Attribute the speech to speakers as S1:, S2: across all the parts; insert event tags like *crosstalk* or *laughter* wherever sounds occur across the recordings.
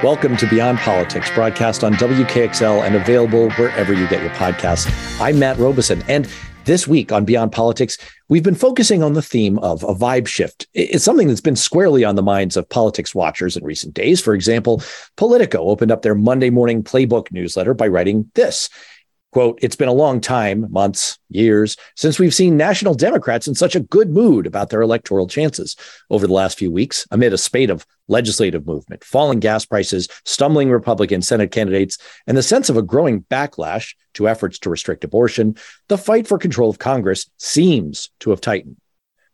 S1: Welcome to Beyond Politics, broadcast on WKXL and available wherever you get your podcasts. I'm Matt Robison, and this week on Beyond Politics, we've been focusing on the theme of a vibe shift. It's something that's been squarely on the minds of politics watchers in recent days. For example, Politico opened up their Monday morning playbook newsletter by writing this Quote, it's been a long time, months, years, since we've seen national Democrats in such a good mood about their electoral chances. Over the last few weeks, amid a spate of legislative movement, falling gas prices, stumbling Republican Senate candidates, and the sense of a growing backlash to efforts to restrict abortion, the fight for control of Congress seems to have tightened.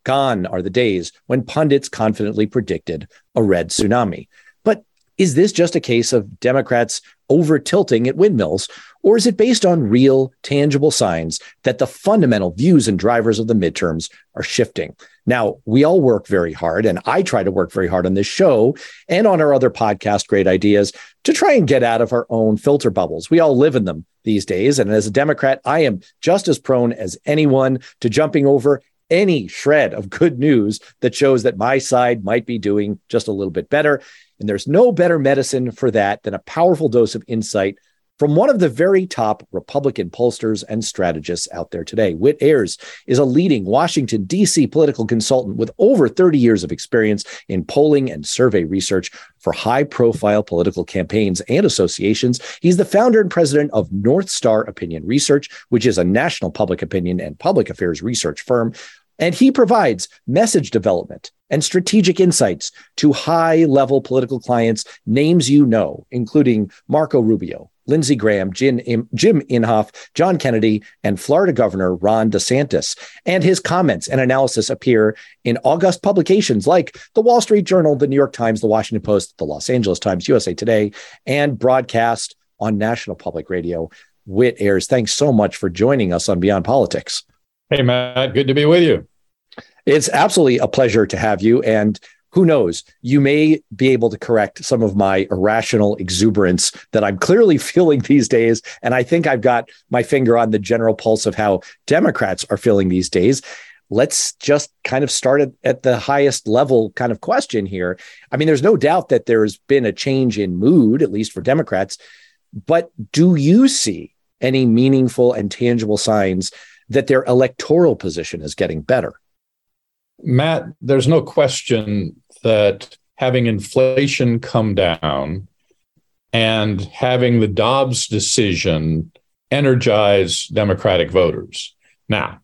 S1: Gone are the days when pundits confidently predicted a red tsunami. But is this just a case of Democrats over tilting at windmills, or is it based on real, tangible signs that the fundamental views and drivers of the midterms are shifting? Now, we all work very hard, and I try to work very hard on this show and on our other podcast, Great Ideas, to try and get out of our own filter bubbles. We all live in them these days. And as a Democrat, I am just as prone as anyone to jumping over any shred of good news that shows that my side might be doing just a little bit better. And there's no better medicine for that than a powerful dose of insight from one of the very top Republican pollsters and strategists out there today. Whit Ayres is a leading Washington, D.C. political consultant with over 30 years of experience in polling and survey research for high profile political campaigns and associations. He's the founder and president of North Star Opinion Research, which is a national public opinion and public affairs research firm. And he provides message development and strategic insights to high level political clients, names you know, including Marco Rubio, Lindsey Graham, Jim, Jim Inhofe, John Kennedy, and Florida Governor Ron DeSantis. And his comments and analysis appear in august publications like the Wall Street Journal, the New York Times, the Washington Post, the Los Angeles Times, USA Today, and broadcast on National Public Radio. Whit Ayres, thanks so much for joining us on Beyond Politics.
S2: Hey, Matt, good to be with you.
S1: It's absolutely a pleasure to have you. And who knows, you may be able to correct some of my irrational exuberance that I'm clearly *laughs* feeling these days. And I think I've got my finger on the general pulse of how Democrats are feeling these days. Let's just kind of start at, at the highest level kind of question here. I mean, there's no doubt that there's been a change in mood, at least for Democrats. But do you see any meaningful and tangible signs that their electoral position is getting better?
S2: Matt, there's no question that having inflation come down and having the Dobbs decision energize Democratic voters. Now,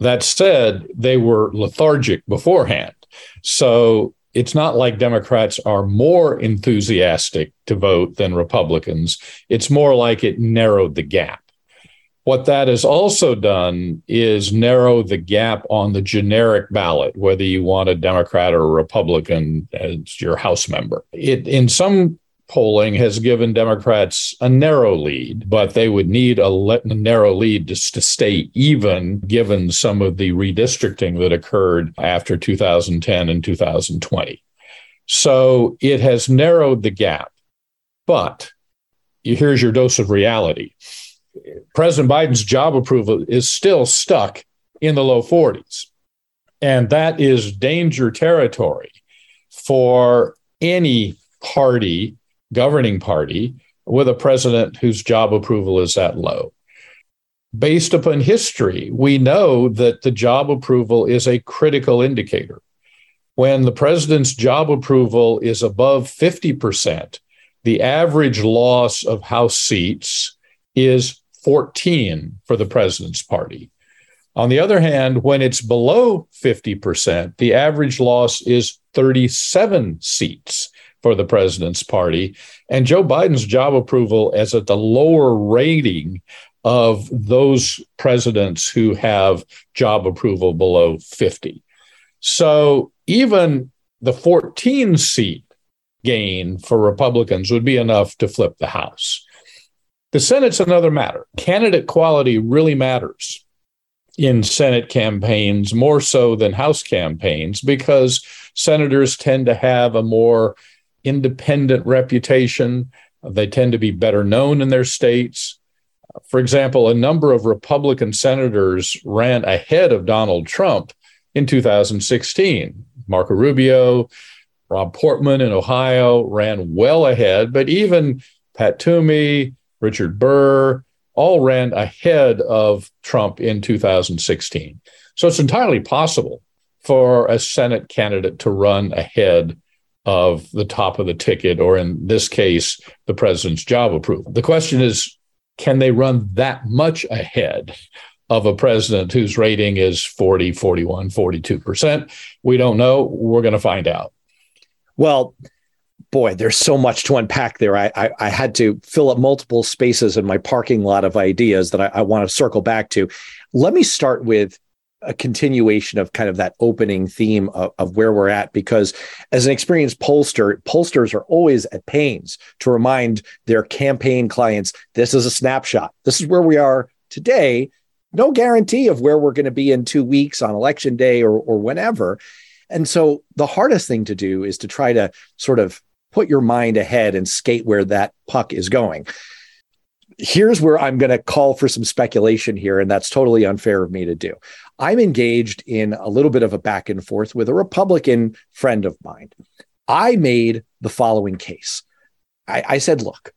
S2: that said, they were lethargic beforehand. So it's not like Democrats are more enthusiastic to vote than Republicans. It's more like it narrowed the gap. What that has also done is narrow the gap on the generic ballot, whether you want a Democrat or a Republican as your House member. It, in some polling, has given Democrats a narrow lead, but they would need a, le- a narrow lead just to stay even, given some of the redistricting that occurred after 2010 and 2020. So it has narrowed the gap. But here's your dose of reality President Biden's job approval is still stuck in the low 40s. And that is danger territory for any party, governing party, with a president whose job approval is that low. Based upon history, we know that the job approval is a critical indicator. When the president's job approval is above 50%, the average loss of House seats is 14 for the president's party. On the other hand, when it's below 50%, the average loss is 37 seats for the president's party. And Joe Biden's job approval is at the lower rating of those presidents who have job approval below 50. So even the 14 seat gain for Republicans would be enough to flip the House. The Senate's another matter. Candidate quality really matters in Senate campaigns more so than House campaigns because senators tend to have a more independent reputation. They tend to be better known in their states. For example, a number of Republican senators ran ahead of Donald Trump in 2016. Marco Rubio, Rob Portman in Ohio ran well ahead, but even Pat Toomey, Richard Burr, all ran ahead of Trump in 2016. So it's entirely possible for a Senate candidate to run ahead of the top of the ticket, or in this case, the president's job approval. The question is can they run that much ahead of a president whose rating is 40, 41, 42%? We don't know. We're going to find out.
S1: Well, boy, there's so much to unpack there. I, I, I, had to fill up multiple spaces in my parking lot of ideas that I, I want to circle back to. Let me start with a continuation of kind of that opening theme of, of, where we're at because as an experienced pollster pollsters are always at pains to remind their campaign clients this is a snapshot this is where we are today no guarantee of where we're going to be in two weeks on election day or, or whenever and so the hardest thing to do is to try to sort of put your mind ahead and skate where that puck is going here's where I'm going to call for some speculation here, and that's totally unfair of me to do. I'm engaged in a little bit of a back and forth with a Republican friend of mine. I made the following case. I, I said, look,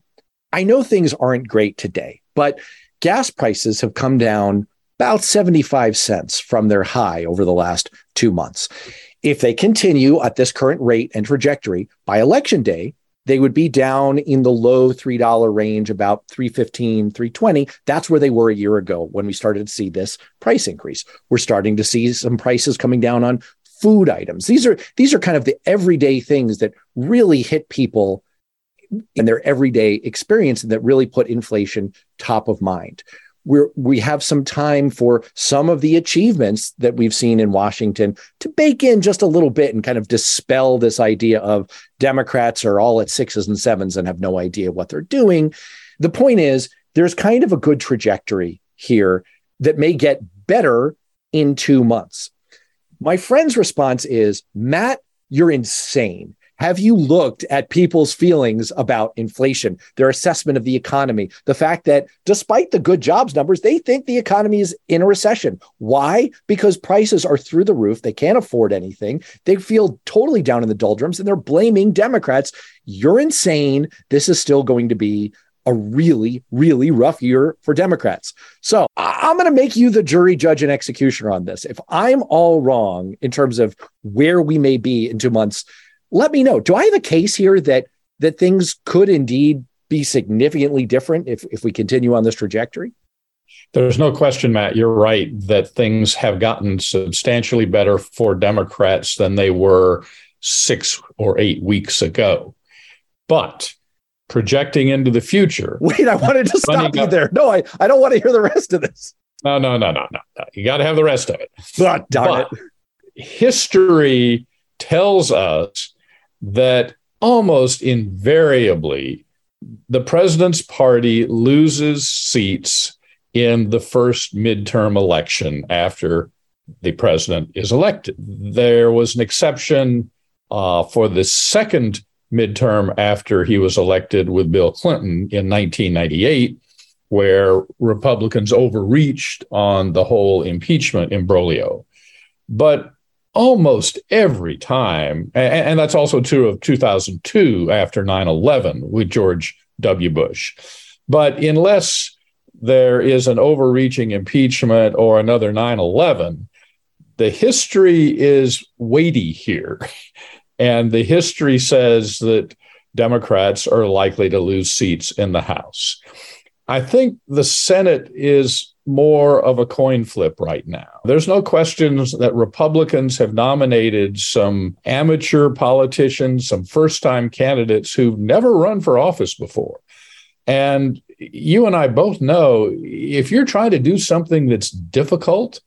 S1: I know things aren't great today, but gas prices have come down about 75 cents from their high over the last two months. If they continue at this current rate and trajectory by election day, they would be down in the low $3 range, about 315, 320. That's where they were a year ago when we started to see this price increase. We're starting to see some prices coming down on food items. These are these are kind of the everyday things that really hit people in their everyday experience and that really put inflation top of mind we're we have some time for some of the achievements that we've seen in Washington to bake in just a little bit and kind of dispel this idea of Democrats are all at sixes and sevens and have no idea what they're doing. The point is there's kind of a good trajectory here that may get better in 2 months. My friend's response is, "Matt, you're insane. Have you looked at people's feelings about inflation, their assessment of the economy, the fact that despite the good jobs numbers, they think the economy is in a recession? Why? Because prices are through the roof. They can't afford anything. They feel totally down in the doldrums and they're blaming Democrats. You're insane. This is still going to be a really, really rough year for Democrats. So I'm going to make you the jury, judge, and executioner on this. If I'm all wrong in terms of where we may be in two months, let me know. Do I have a case here that that things could indeed be significantly different if if we continue on this trajectory?
S2: There's no question, Matt. You're right that things have gotten substantially better for Democrats than they were six or eight weeks ago. But projecting into the future.
S1: Wait, I wanted to stop you there. No, I, I don't want to hear the rest of this.
S2: No, no, no, no, no. no. You got to have the rest of it.
S1: Oh, but
S2: it. History tells us that almost invariably the president's party loses seats in the first midterm election after the president is elected. There was an exception uh, for the second midterm after he was elected with Bill Clinton in 1998, where Republicans overreached on the whole impeachment imbroglio. But almost every time, and, and that's also true of 2002 after 9 11 with George W. Bush. But unless there is an overreaching impeachment or another 9 11, the history is weighty here. *laughs* And the history says that Democrats are likely to lose seats in the House. I think the Senate is more of a coin flip right now. There's no question that Republicans have nominated some amateur politicians, some first time candidates who've never run for office before. And you and I both know if you're trying to do something that's difficult,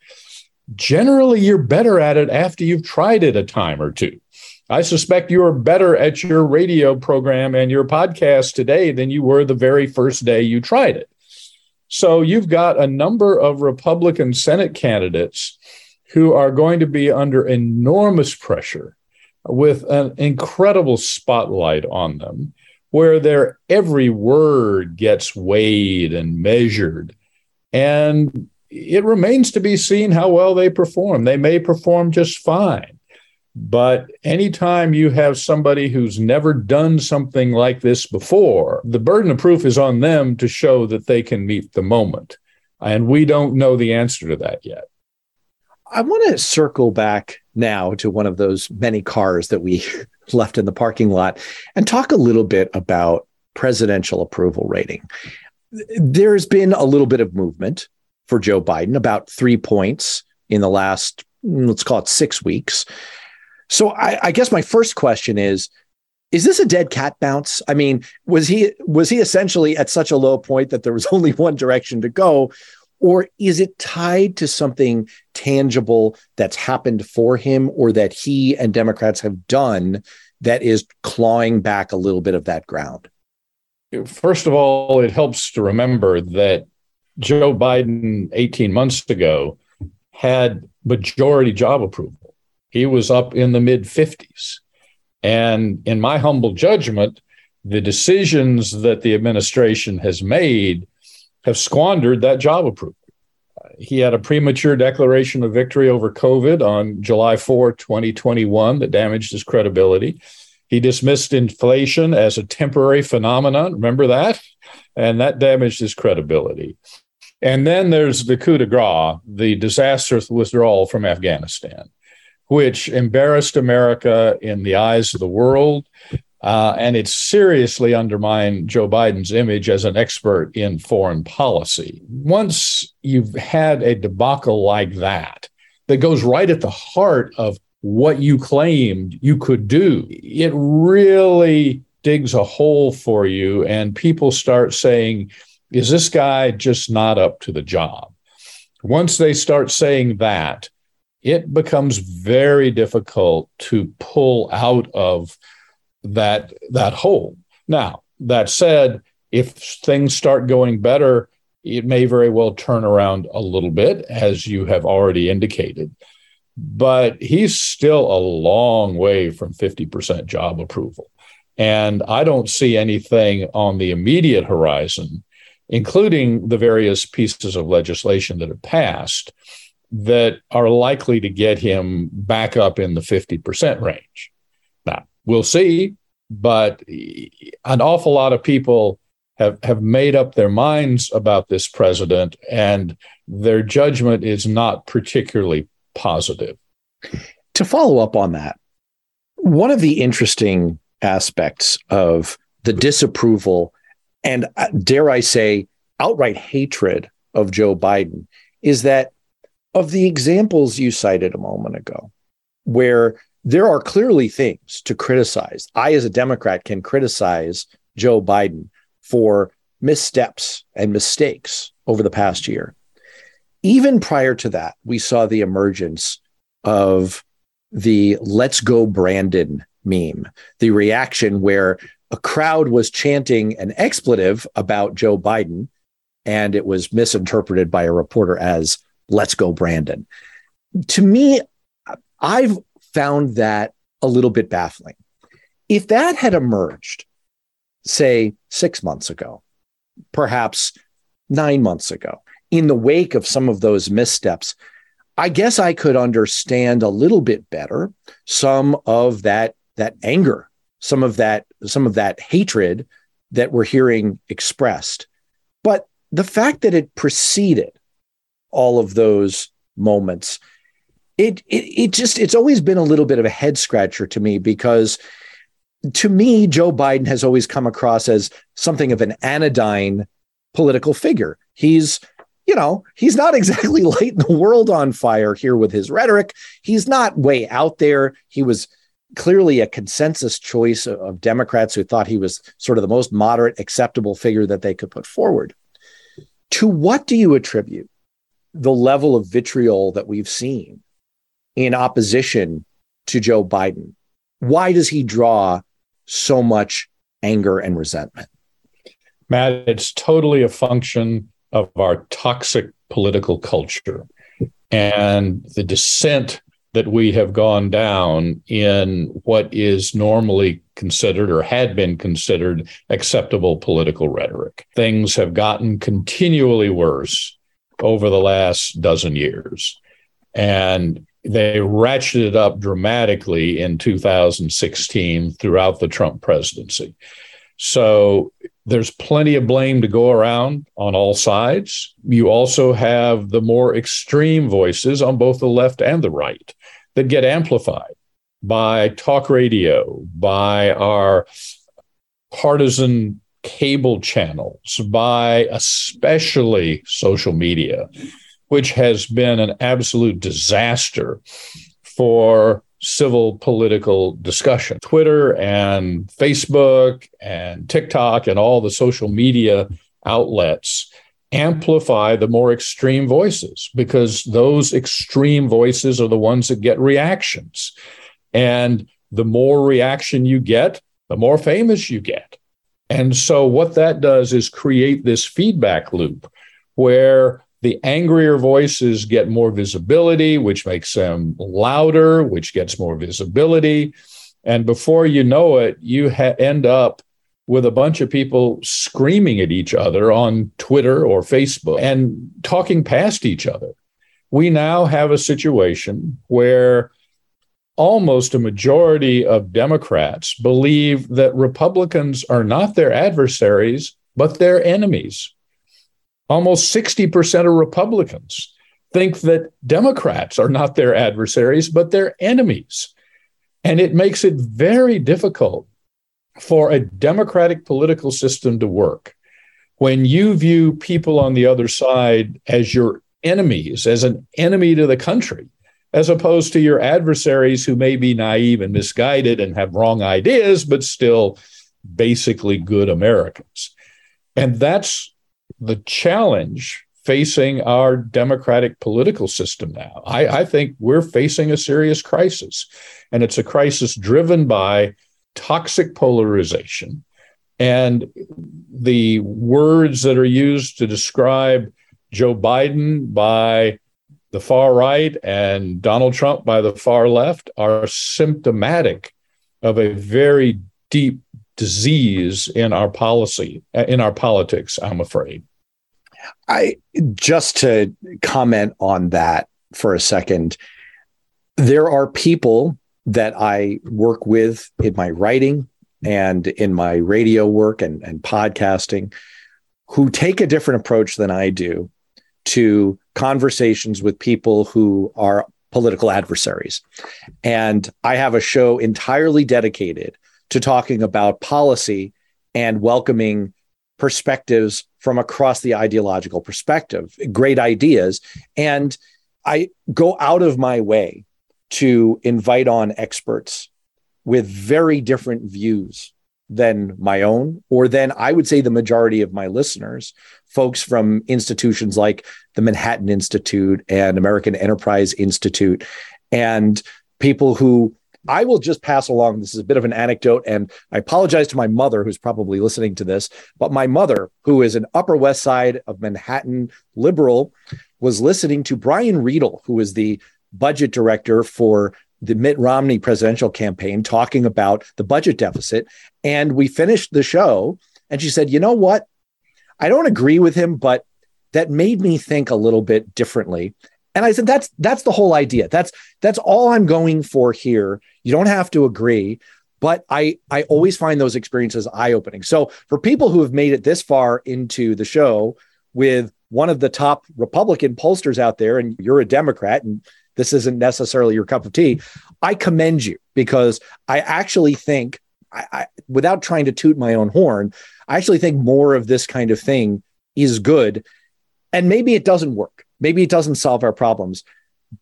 S2: generally you're better at it after you've tried it a time or two. I suspect you are better at your radio program and your podcast today than you were the very first day you tried it. So you've got a number of Republican Senate candidates who are going to be under enormous pressure with an incredible spotlight on them, where their every word gets weighed and measured. And it remains to be seen how well they perform. They may perform just fine. But anytime you have somebody who's never done something like this before, the burden of proof is on them to show that they can meet the moment. And we don't know the answer to that yet.
S1: I want to circle back now to one of those many cars that we *laughs* left in the parking lot and talk a little bit about presidential approval rating. There's been a little bit of movement for Joe Biden, about three points in the last, let's call it six weeks. So I, I guess my first question is, is this a dead cat bounce? I mean, was he was he essentially at such a low point that there was *laughs* only one direction to go? Or is it tied to something tangible that's happened for him or that he and Democrats have done that is clawing back a little bit of that ground?
S2: First of all, it helps to remember that Joe Biden 18 months ago had majority job approval. He was up in the mid 50s. And in my humble judgment, the decisions that the administration has made have squandered that job approval. He had a premature declaration of victory over COVID on July 4, 2021, that damaged his credibility. He dismissed inflation as a temporary phenomenon. Remember that? And that damaged his credibility. And then there's the coup de grace, the disastrous withdrawal from Afghanistan, which embarrassed America in the eyes of the world. Uh, and it seriously undermined Joe Biden's image as an expert in foreign policy. Once you've had a debacle like that, that goes right at the heart of what you claimed you could do, it really digs a hole for you. And people start saying, is this guy just not up to the job? Once they start saying that, it becomes very difficult to pull out of that that hole. Now, that said, if things start going better, it may very well turn around a little bit, as you have already indicated. But he's still a long way from 50% job approval. And I don't see anything on the immediate horizon including the various pieces of legislation that have passed that are likely to get him back up in the 50% range. Now, we'll see, but an awful lot of people have, have made up their minds about this president, and their judgment is not particularly positive.
S1: To follow up on that, one of the interesting aspects of the disapproval and uh, dare I say, outright hatred of Joe Biden is that of the examples you cited a moment ago, where there are clearly things to criticize. I, as a Democrat, can criticize Joe Biden for missteps and mistakes over the past year. Even prior to that, we saw the emergence of the let's go Brandon meme, the reaction where a crowd was chanting an expletive about Joe Biden, and it was misinterpreted by a reporter as "Let's go, Brandon." To me, I've found that a little bit baffling. If that had emerged, say six months ago, perhaps nine months ago, in the wake of some of those missteps, I guess I could understand a little bit better some of that that anger some of that some of that hatred that we're hearing expressed but the fact that it preceded all of those moments it, it it just it's always been a little bit of a head scratcher to me because to me Joe Biden has always come across as something of an anodyne political figure he's you know, he's not exactly *laughs* lighting the world on fire here with his rhetoric. He's not way out there. He was clearly a consensus choice of Democrats who thought he was sort of the most moderate, acceptable figure that they could put forward. To what do you attribute the level of vitriol that we've seen in opposition to Joe Biden? Why does he draw so much anger and resentment?
S2: Matt, it's totally a function of our toxic political culture and the descent that we have gone down in what is normally considered or had been considered acceptable political rhetoric. Things have gotten continually worse over the last dozen years. And they ratcheted up dramatically in 2016 throughout the Trump presidency. So there's plenty of blame to go around on all sides. You also have the more extreme voices on both the left and the right that get amplified by talk radio, by our partisan cable channels, by especially social media, which has been an absolute disaster for civil political discussion. Twitter and Facebook and TikTok and all the social media outlets amplify the more extreme voices because those extreme voices are the ones that get reactions. And the more reaction you get, the more famous you get. And so, what that does is create this feedback loop where the angrier voices get more visibility, which makes them louder, which gets more visibility. And before you know it, you ha- end up with a bunch of people screaming at each other on Twitter or Facebook and talking past each other. We now have a situation where almost a majority of Democrats believe that Republicans are not their adversaries, but their enemies. Almost 60% of Republicans think that Democrats are not their adversaries, but their enemies. And it makes it very difficult for a democratic political system to work when you view people on the other side as your enemies, as an enemy to the country as opposed to your adversaries who may be naive and misguided and have wrong ideas, but still basically good Americans. And that's the challenge facing our democratic political system now. I, I, think we're facing a serious crisis, and it's a crisis driven by toxic polarization and the words that are used to describe Joe Biden by the far right and Donald Trump by the far left are symptomatic of a very deep disease in our policy, uh, in our politics, I'm afraid.
S1: I just to comment on that for a second, there are people that I work with in my writing and in my radio work and, and podcasting who take a different approach than I do to conversations with people who are political adversaries. And I have a show entirely dedicated to talking about policy and welcoming perspectives from across the ideological perspective, great ideas. And I go out of my way to invite on experts with very different views than my own, or than I would say the majority of my listeners, folks from institutions like the Manhattan Institute and American Enterprise Institute, and people who I will just pass along. This is a bit of an anecdote, and I apologize to my mother, who's probably listening to this. But my mother, who is an Upper West Side of Manhattan liberal, was listening to Brian Riedl, who is the budget director for the Mitt Romney presidential campaign talking about the budget deficit. And we finished the show, and she said, You know what? I don't agree with him, but that made me think a little bit differently. And I said, that's that's the whole idea. That's that's all I'm going for here. You don't have to agree, but I I always find those experiences eye-opening. So for people who have made it this far into the show with one of the top Republican pollsters out there, and you're a Democrat, and this isn't necessarily your cup of tea, I commend you because I actually think, I, I, without trying to toot my own horn, I actually think more of this kind of thing is good. And maybe it doesn't work. Maybe it doesn't solve our problems,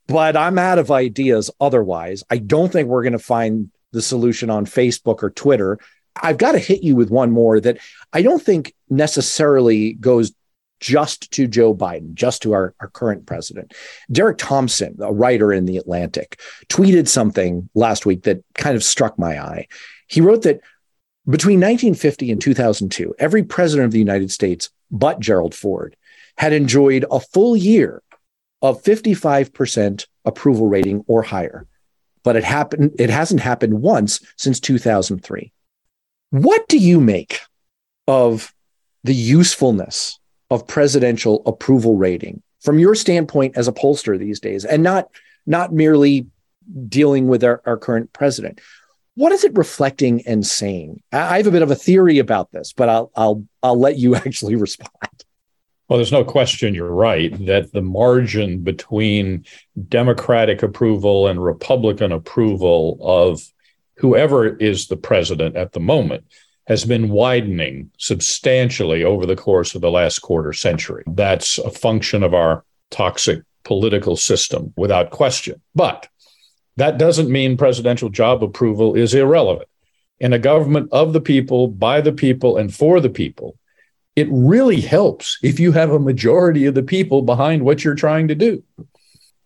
S1: but I'm out of ideas otherwise. I don't think we're going to find the solution on Facebook or Twitter. I've got to hit you with one more that I don't think necessarily goes just to Joe Biden, just to our, our current president. Derek Thompson, a writer in The Atlantic, tweeted something last week that kind of struck my eye. He wrote that between 1950 and 2002, every president of the United States but Gerald Ford had enjoyed a full year of 55% approval rating or higher. But it happened it hasn't happened once since 2003. What do you make of the usefulness of presidential approval rating from your standpoint as a pollster these days and not not merely dealing with our, our current president. What is it reflecting and saying? I have a bit of a theory about this, but I'll I'll I'll let you *laughs* actually respond.
S2: Well, there's no question you're right that the margin between Democratic approval and Republican approval of whoever is the president at the moment has been widening substantially over the course of the last quarter century. That's a function of our toxic political system without question. But that doesn't mean presidential job approval is irrelevant. In a government of the people, by the people, and for the people, it really helps if you have a majority of the people behind what you're trying to do.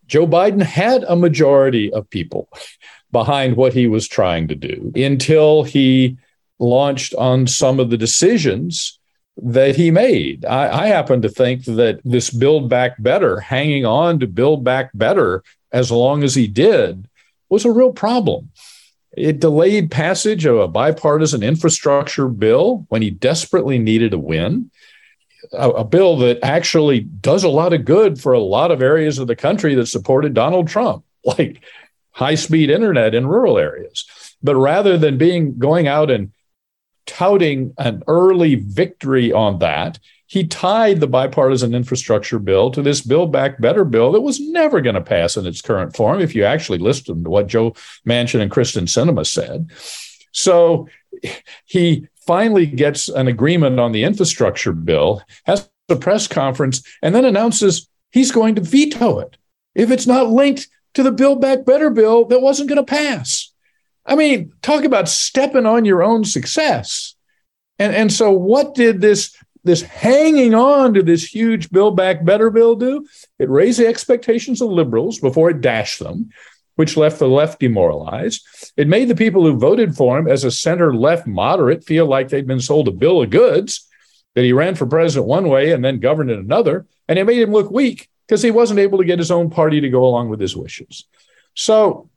S2: Joe Biden had a majority of people behind what he was trying to do until he launched on some of the decisions that he made. I, I, happen to think that this Build Back Better, hanging on to Build Back Better as long as he did, was a real problem. It delayed passage of a bipartisan infrastructure bill when he desperately needed a win. A, a, bill that actually does a lot of good for a lot of areas of the country that supported Donald Trump, *laughs* like high speed internet in rural areas. But rather than being going out and touting an early victory on that, he tied the bipartisan infrastructure bill to this Build Back Better bill that was never going to pass in its current form, if you actually listen to what Joe Manchin and Kyrsten Sinema said. So he finally gets an agreement on the infrastructure bill, has a press conference, and then announces he's going to veto it if it's not linked to the Build Back Better bill that wasn't going to pass. I mean, talk about stepping on your own success. And, and so, what did this this hanging on to this huge Build Back Better bill do? It raised the expectations of liberals before it dashed them, which left the left demoralized. It made the people who voted for him as a center left moderate feel like they'd been sold a bill of goods, that he ran for president one way and then governed in another. And it made him look weak because he wasn't able to get his own party to go along with his wishes. So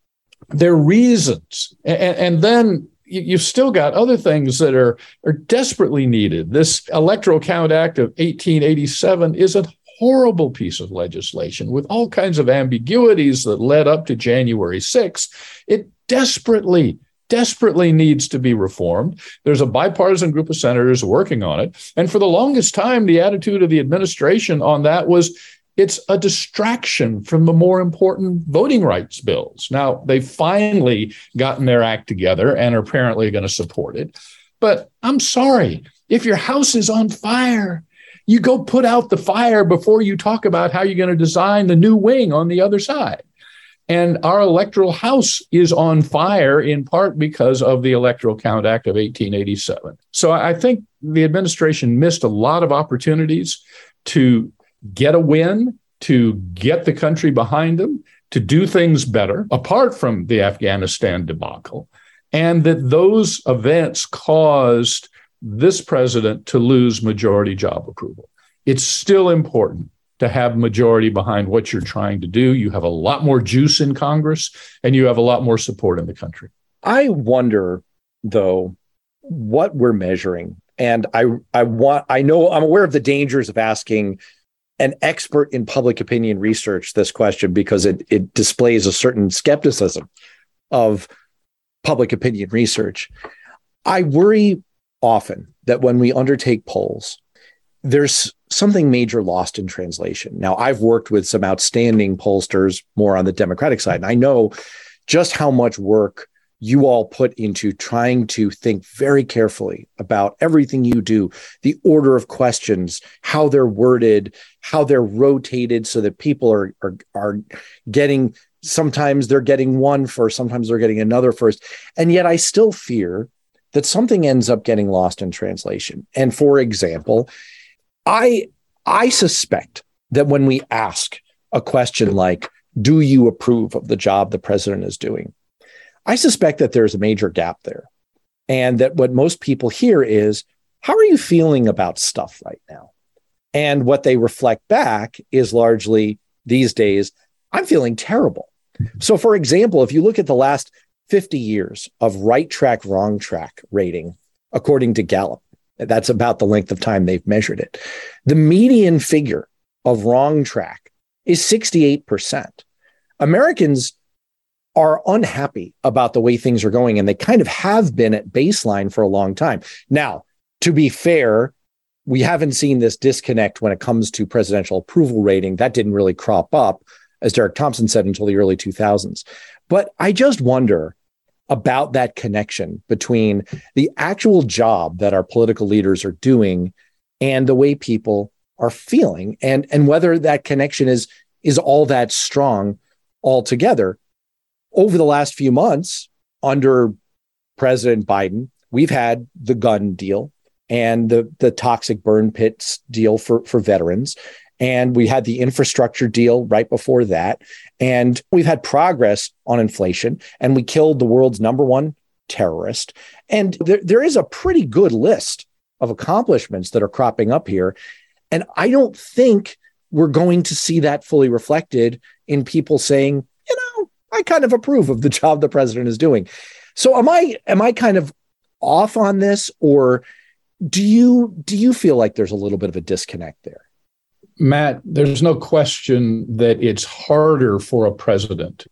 S2: there are reasons. And, and then you've still got other things that are, are desperately needed. This Electoral Count Act of 1887 is a horrible piece of legislation with all kinds of ambiguities that led up to January 6th. It desperately, desperately needs to be reformed. There's a bipartisan group of senators working on it. And for the longest time, the attitude of the administration on that was it's a distraction from the more important voting rights bills. Now, they've finally gotten their act together and are apparently going to support it. But I'm sorry, if your house is on fire, you go put out the fire before you talk about how you're going to design the new wing on the other side. And our electoral house is on fire in part because of the Electoral Count Act of 1887. So I think the administration missed a lot of opportunities to get a win, to get the country behind them, to do things better, apart from the Afghanistan debacle, and that those events caused this president to lose majority job approval. It's still important to have majority behind what you're trying to do. You have a lot more juice in Congress and you have a lot more support in the country.
S1: I wonder, though, what we're measuring. And I, I want, I know I'm aware of the dangers of asking an expert in public opinion research this question because it, it displays a certain skepticism of public opinion research. I worry often that when we undertake polls, there's something major lost in translation. Now, I've worked with some outstanding pollsters more on the Democratic side, and I know just how much work you all put into trying to think very carefully about everything you do, the order of questions, how they're worded, how they're rotated so that people are, are, are getting sometimes they're getting one first, sometimes they're getting another first. And yet I still fear that something ends up getting lost in translation. And for example, I I suspect that when we ask a question like, do you approve of the job the president is doing? I suspect that there's a major gap there. And that what most people hear is, how are you feeling about stuff right now? And what they reflect back is largely these days, I'm feeling terrible. So, for example, if you look at the last 50 years of right track, wrong track rating, according to Gallup, that's about the length of time they've measured it. The median figure of wrong track is 68%. Americans are unhappy about the way things are going, and they kind of have been at baseline for a long time. Now, to be fair, we haven't seen this disconnect when it comes to presidential approval rating. That didn't really crop up, as Derek Thompson said, until the early 2000s. But I just wonder about that connection between the actual job that our political leaders are doing and the way people are feeling and and whether that connection is is all that strong altogether over the last few months under president biden we've had the gun deal and the the toxic burn pits deal for for veterans. And we had the infrastructure deal right before that. And we've had progress on inflation and we killed the world's number one terrorist. And there, there is a pretty good list of accomplishments that are cropping up here. And i don't think we're going to see that fully reflected in people saying i kind of approve of the *laughs* job the president is doing. So am i am i kind of off on this or do you do you feel like there's a little bit of a disconnect there?
S2: Matt there's no question that it's harder for a president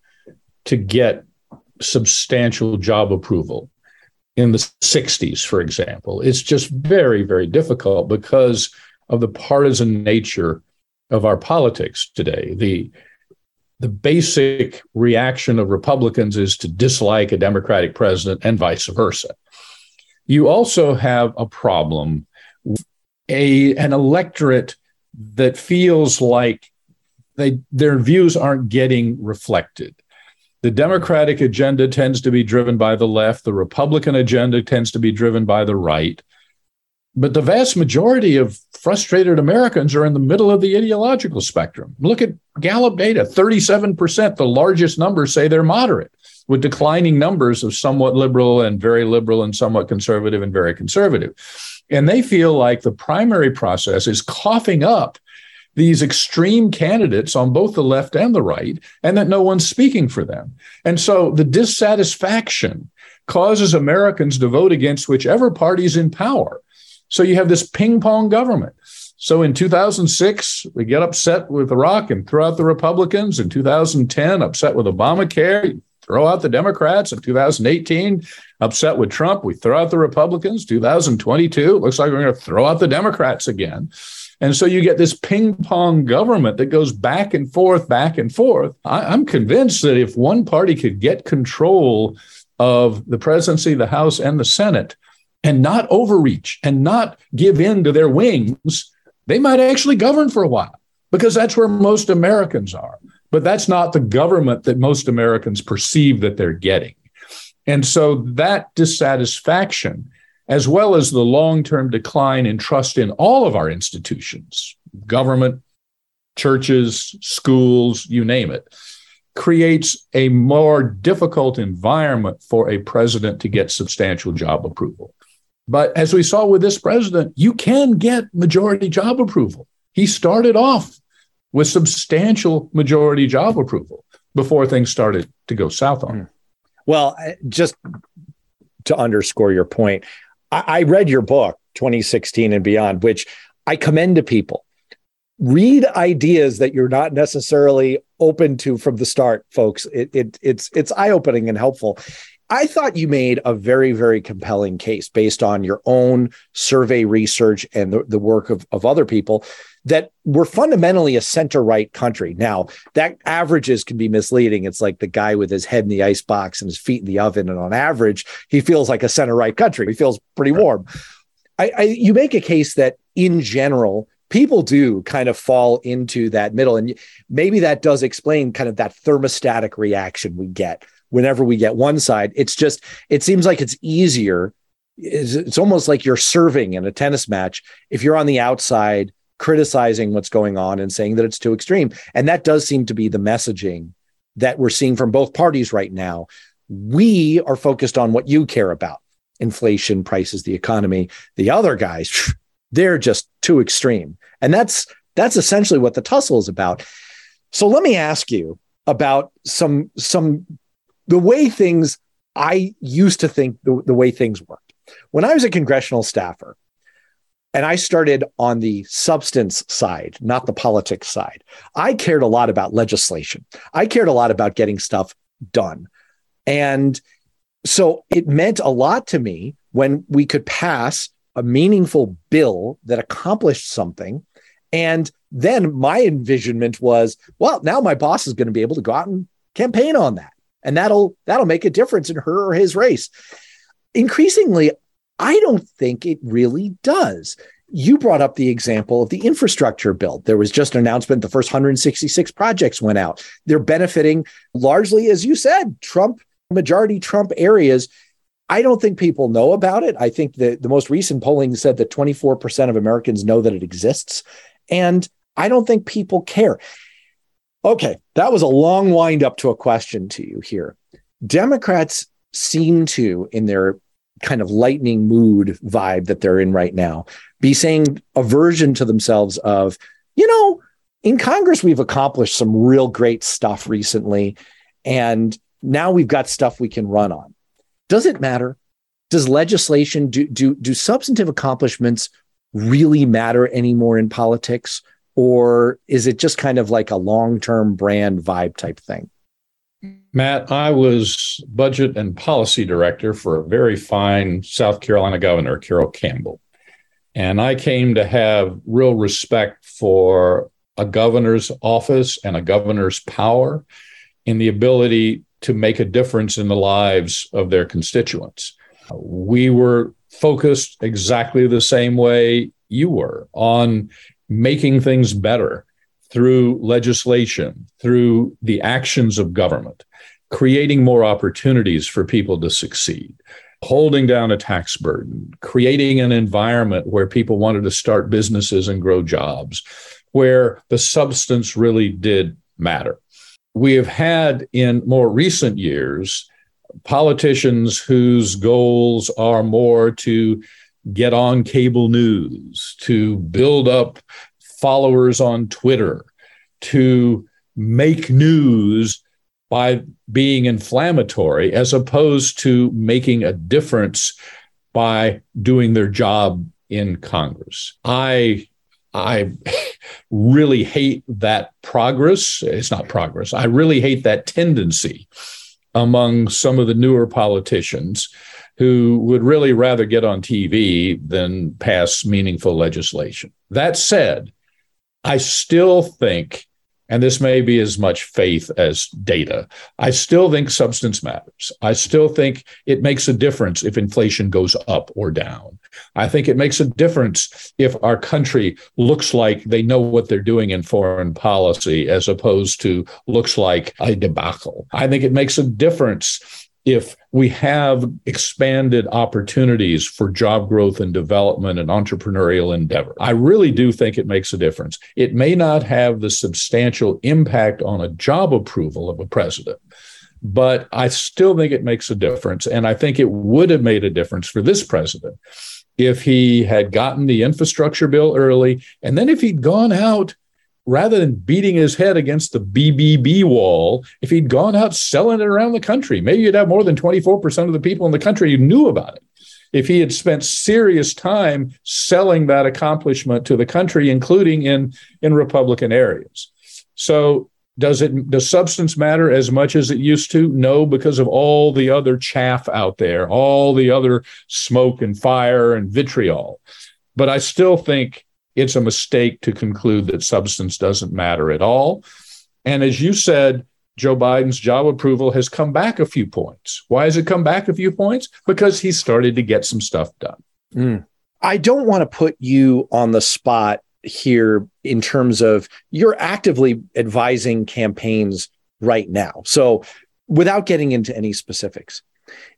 S2: to get substantial job approval in the 60s for example. It's just very very difficult because of the partisan nature of our politics today. The the basic reaction of republicans is to dislike a democratic president and vice versa you also have a problem, a an electorate that feels like they their views aren't getting reflected. The Democratic agenda tends to be driven by the left, the Republican agenda tends to be driven by the right. But the vast majority of frustrated Americans are in the middle of the ideological spectrum. Look at Gallup data 37%, the largest number say they're moderate with declining numbers of somewhat liberal and very liberal and somewhat conservative and very conservative. And they feel like the primary process is coughing up these extreme candidates on both the left and the right, and that no one's speaking for them. And so the dissatisfaction causes Americans to vote against whichever party's in power. So you have this ping pong government. So in 2006, we get upset with Iraq and throw out the Republicans. In 2010, upset with Obamacare, throw out the Democrats. In 2018, upset with Trump, we throw out the Republicans. 2022, looks like we're going to throw out the Democrats again. And so you get this ping pong government that goes back and forth, back and forth. I, am convinced that if one party could get control of the presidency, the House, and the Senate and not overreach and not give in to their wings, they might actually govern for a while because that's where most Americans are. But that's not the government that most Americans perceive that they're getting. And so that dissatisfaction, as well as the long term decline in trust in all of our institutions, government, churches, schools, you name it, creates a more difficult environment for a president to get substantial job approval. But as we saw with this president, you can get majority job approval. He started off with substantial majority job approval before things started to go south on him. Hmm.
S1: Well, just to underscore your point, I, I read your book, 2016 and Beyond, which I commend to people. Read ideas that you're not necessarily open to from the start, folks. It, it it's it's eye opening and helpful. I thought you made a very, very compelling case based on your own survey research and the, the work of, of other people that we're fundamentally a center right country. Now, that averages can be misleading. It's like the guy with his head in the ice box and his feet in the oven. And on average, he feels like a center right country. He feels pretty warm. I, I, you make a case that in general, people do kind of fall into that middle. And maybe that does explain kind of that thermostatic reaction we get whenever we get one side. It's just, it seems like it's easier. It's, it's almost like you're serving in a tennis match. If you're on the outside, criticizing what's going on and saying that it's too extreme. And that does seem to be the messaging that we're seeing from both parties right now. We are focused on what you care about inflation, prices, the economy. The other guys, *laughs* they're just too extreme. And that's that's essentially what the tussle is about. So let me ask you about some some the way things I used to think the, the way things worked. When I was a congressional staffer, and I started on the substance side, not the politics side. I cared a lot about legislation. I cared a lot about getting stuff done. And so it meant a lot to me when we could pass a meaningful bill that accomplished something. And then my envisionment was, well, now my boss is going to be able to go out and campaign on that. And that'll that'll make a difference in her or his race. Increasingly, I don't think it really does. You brought up the example of the infrastructure bill. There was just an announcement the first 166 projects went out. They're benefiting largely, as you said, Trump, majority Trump areas. I don't think people know about it. I think that the most recent polling said that 24% of Americans know that it exists. And I don't think people care. Okay, that was a long wind up to a question to you here. Democrats seem to, in their kind of lightning mood vibe that they're in right now, be saying a version to themselves of, you know, in Congress, we've accomplished some real great stuff recently. And now we've got stuff we can run on. Does it matter? Does legislation, do, do, do substantive accomplishments really matter anymore in politics? Or is it just kind of like a long term brand vibe type thing?
S2: Matt, I was budget and policy director for a very fine South Carolina governor, Carroll Campbell. And I came to have real respect for a governor's office and a governor's power in the ability to make a difference in the lives of their constituents. We were focused exactly the same way you were on making things better through legislation, through the actions of government, creating more opportunities for people to succeed, holding down a tax burden, creating an environment where people wanted to start businesses and grow jobs, where the substance really did matter. We have had in more recent years politicians whose goals are more to get on cable news, to build up followers on Twitter, to make news by being inflammatory as opposed to making a difference by doing their job in Congress. I I *laughs* really hate that progress. It's not progress. I really hate that tendency among some of the newer politicians who would really rather get on TV than pass meaningful legislation. That said, I still think, and this may be as much faith as data, I still think substance matters. I still think it makes a difference if inflation goes up or down. I think it makes a difference if our country looks like they know what they're doing in foreign policy as opposed to looks like a debacle. I think it makes a difference if we have expanded opportunities for job growth and development and entrepreneurial endeavor. I really do think it makes a difference. It may not have the substantial impact on a job approval of a president, but I still think it makes a difference. And I think it would have made a difference for this president if he had gotten the infrastructure bill early and then if he'd gone out rather than beating his head against the BBB wall, if he'd gone out selling it around the country, maybe you'd have more than 24% of the people in the country who knew about it. If he had spent serious time selling that accomplishment to the country, including in, in Republican areas. So does it does substance matter as much as it used to? No, because of all the other chaff out there, all the other smoke and fire and vitriol. But I still think it's a mistake to conclude that substance doesn't matter at all. And as you said, Joe Biden's job approval has come back a few points. Why has it come back a few points? Because he started to get some stuff done.
S1: Mm. I don't want to put you on the spot here in terms of you're actively advising campaigns right now. So, without getting into any specifics,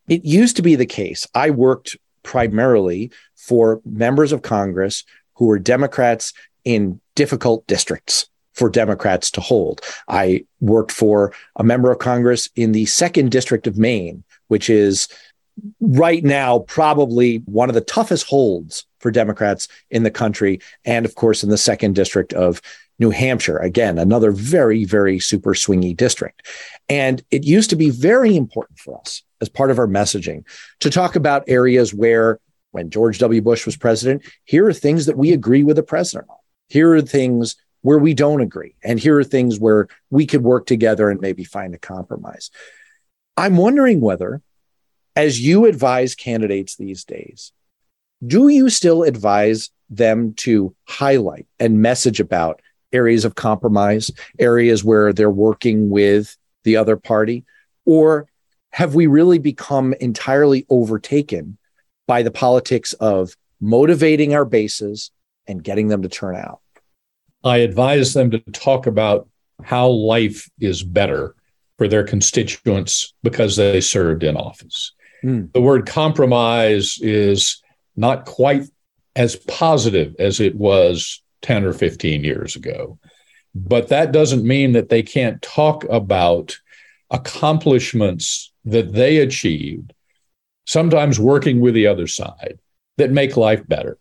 S1: it used to be the case. I worked primarily for members of Congress who were Democrats in difficult districts for Democrats to hold. I worked for a member of Congress in the second district of Maine, which is right now probably one of the toughest holds for Democrats in the country. And of course, in the second district of New Hampshire, again, another very, very super swingy district. And it used to be very important for us as part of our messaging to talk about areas where when George W. Bush was president. Here are things that we agree with the president on. Here are things where we don't agree. And here are things where we could work together and maybe find a compromise. I'm wondering whether, as you advise candidates these days, do you still advise them to highlight and message about areas of compromise, areas where they're working with the other party? Or have we really become entirely overtaken by the politics of motivating our bases and getting them to turn out?
S2: I advise them to talk about how life is better for their constituents because they served in office. Mm. The word compromise is not quite as positive as it was 10 or 15 years ago. But that doesn't mean that they can't talk about accomplishments that they achieved, sometimes working with the other side, that make life better.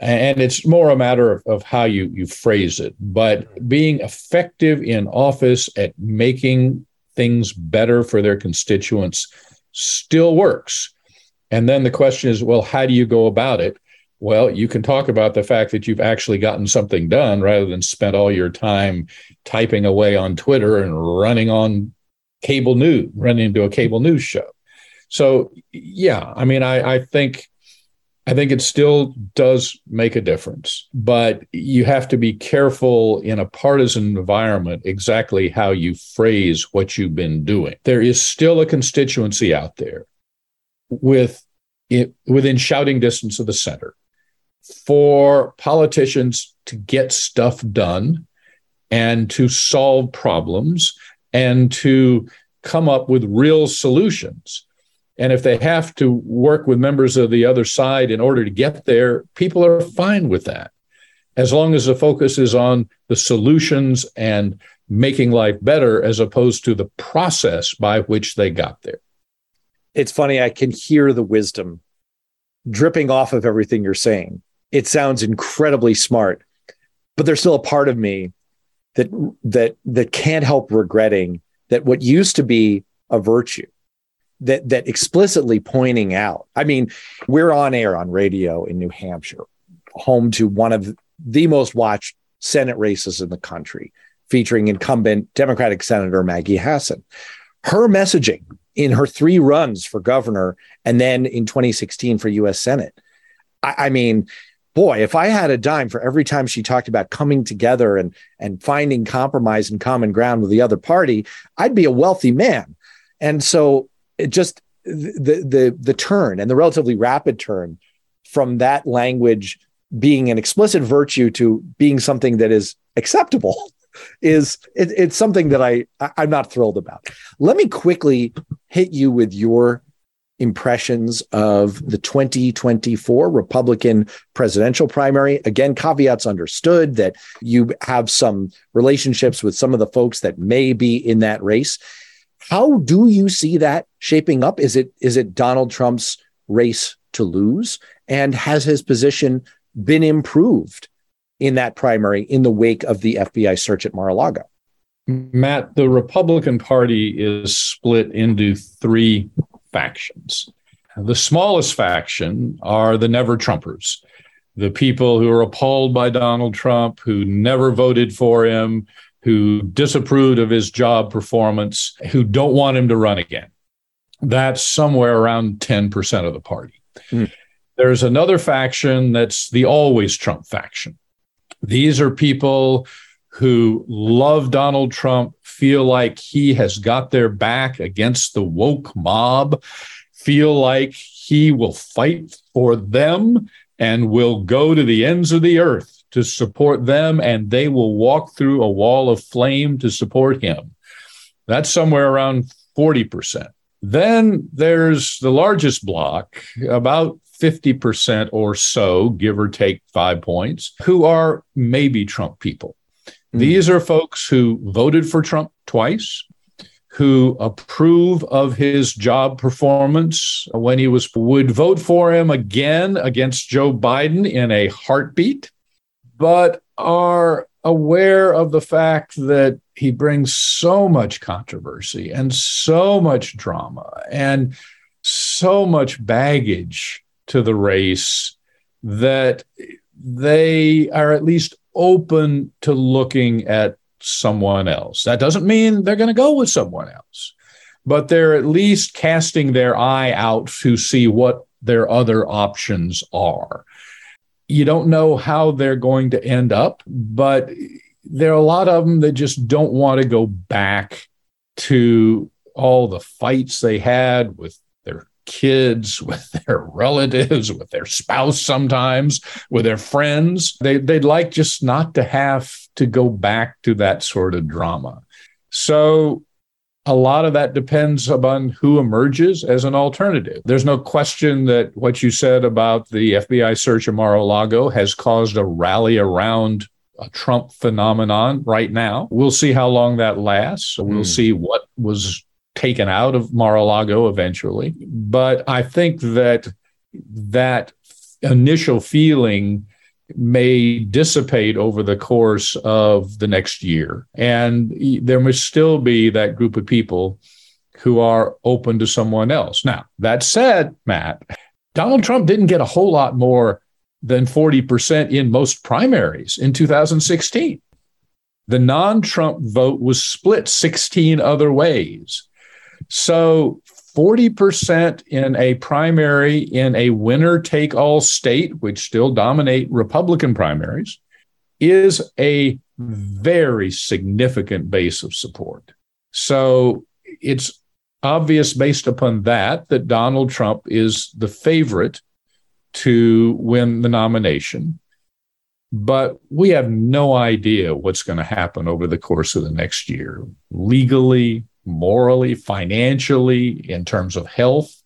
S2: And it's more a matter of, of how you, you phrase it. But being effective in office at making things better for their constituents still works. And then the question is well, how do you go about it? Well, you can talk about the fact that you've actually gotten something done rather than spent all your time typing away on Twitter and running on cable news, running into a cable news show. So, yeah, I mean, I, I think I think it still does make a difference, but you have to be careful in a partisan environment exactly how you phrase what you've been doing. There is still a constituency out there with it, within shouting distance of the center for politicians to get stuff done and to solve problems and to come up with real solutions and if they have to work with members of the other side in order to get there, people are fine with that. As long as the focus is on the solutions and making life better as opposed to the process by which they got there.
S1: It's funny, I can hear the wisdom dripping off of everything you're saying. It sounds incredibly smart, but there's still a part of me that that that can't help regretting that what used to be a virtue that that explicitly pointing out. I mean, we're on air on radio in New Hampshire, home to one of the most watched Senate races in the country, featuring incumbent Democratic Senator Maggie Hassan. Her messaging in her three runs for governor and then in 2016 for US Senate. I, I mean, boy, if I had a dime for every time she talked about coming together and and finding compromise and common ground with the other party, I'd be a wealthy man. And so it just the the the turn and the relatively rapid turn from that language being an explicit virtue to being something that is acceptable *laughs* is it, it's something that I I'm not thrilled about. Let me quickly hit you with your impressions of the 2024 Republican presidential primary. Again, caveats understood that you have some relationships with some of the folks that may be in that race. How do you see that shaping up? Is it is it Donald Trump's race to lose? And has his position been improved in that primary in the wake of the FBI search at Mar-a-Lago?
S2: Matt, the Republican Party is split into three factions. The smallest faction are the never Trumpers, the people who are appalled by Donald Trump, who never voted for him, who disapproved of his job performance, who don't want him to run again. That's somewhere around 10% of the party. Mm. There's another faction that's the always Trump faction. These are people who love Donald Trump, feel like he has got their back against the woke mob, feel like he will fight for them and will go to the ends of the earth to support them, and they will walk through a wall of flame to support him. That's somewhere around 40%. Then there's the largest block, about 50% or so, give or take five points, who are maybe Trump people. Mm. These are folks who voted for Trump twice, who approve of his job performance when he was would vote for him again against Joe Biden in a heartbeat. But are aware of the fact that he brings so much controversy and so much drama and so much baggage to the race that they are at least open to looking at someone else. That doesn't mean they're going to go with someone else, but they're at least casting their eye out to see what their other options are. You don't know how they're going to end up, but there are a lot of them that just don't want to go back to all the fights they had with kids, *laughs* with their relatives, with their spouse sometimes, with their friends. They, they'd like just not to have to go back to that sort of drama. So a lot of that depends upon who emerges as an alternative. There's no question that what you said about the FBI search of Mar a Lago has caused a rally around a Trump phenomenon right now. We'll see how long that lasts. We'll mm. see what was taken out of Mar-a-Lago eventually. But I think that that initial feeling may dissipate over the course of the next year. And there must still be that group of people who are open to someone else. Now, that said, Matt, Donald Trump didn't get a whole lot more than 40% in most primaries in 2016. The non Trump vote was split 16 other ways. So 40% in a primary in a winner take all state, which still dominate Republican primaries, is a very significant base of support. So it's obvious based upon that that Donald Trump is the favorite to win the nomination. But we have no idea what's going to happen over the course of the next year, legally, morally, financially, in terms of health.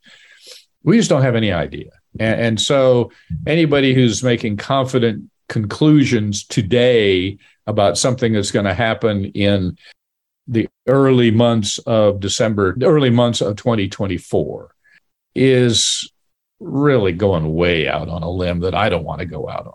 S2: We just don't have any idea. And, and so anybody who's making confident conclusions today about something that's going to happen in the early months of December, early months of 2024 is really going way out on a limb that I don't want to go out on.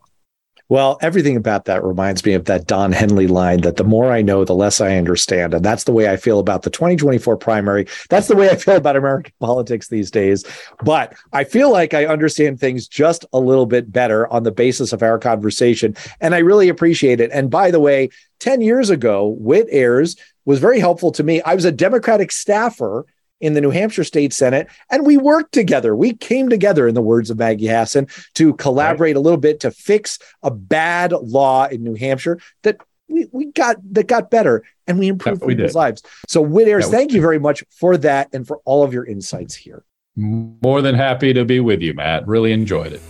S1: Well, everything about that reminds me of that Don Henley line that the more I know, the less I understand. And that's the way I feel about the 2024 primary. That's the way I feel about American *laughs* politics these days. But I feel like I understand things just a little bit better on the basis of our conversation. And I really appreciate it. And by the way, 10 years ago, Whit Ayres was very helpful to me. I was a Democratic staffer in the New Hampshire State Senate, and we worked together. We came together, in the words of Maggie Hassan, to collaborate right. a little bit to fix a bad law in New Hampshire that we, we got that got better and we improved yeah, people's lives. So Whit Ayres, thank you very much for that and for all of your insights here.
S2: More than happy to be with you, Matt. Really enjoyed it.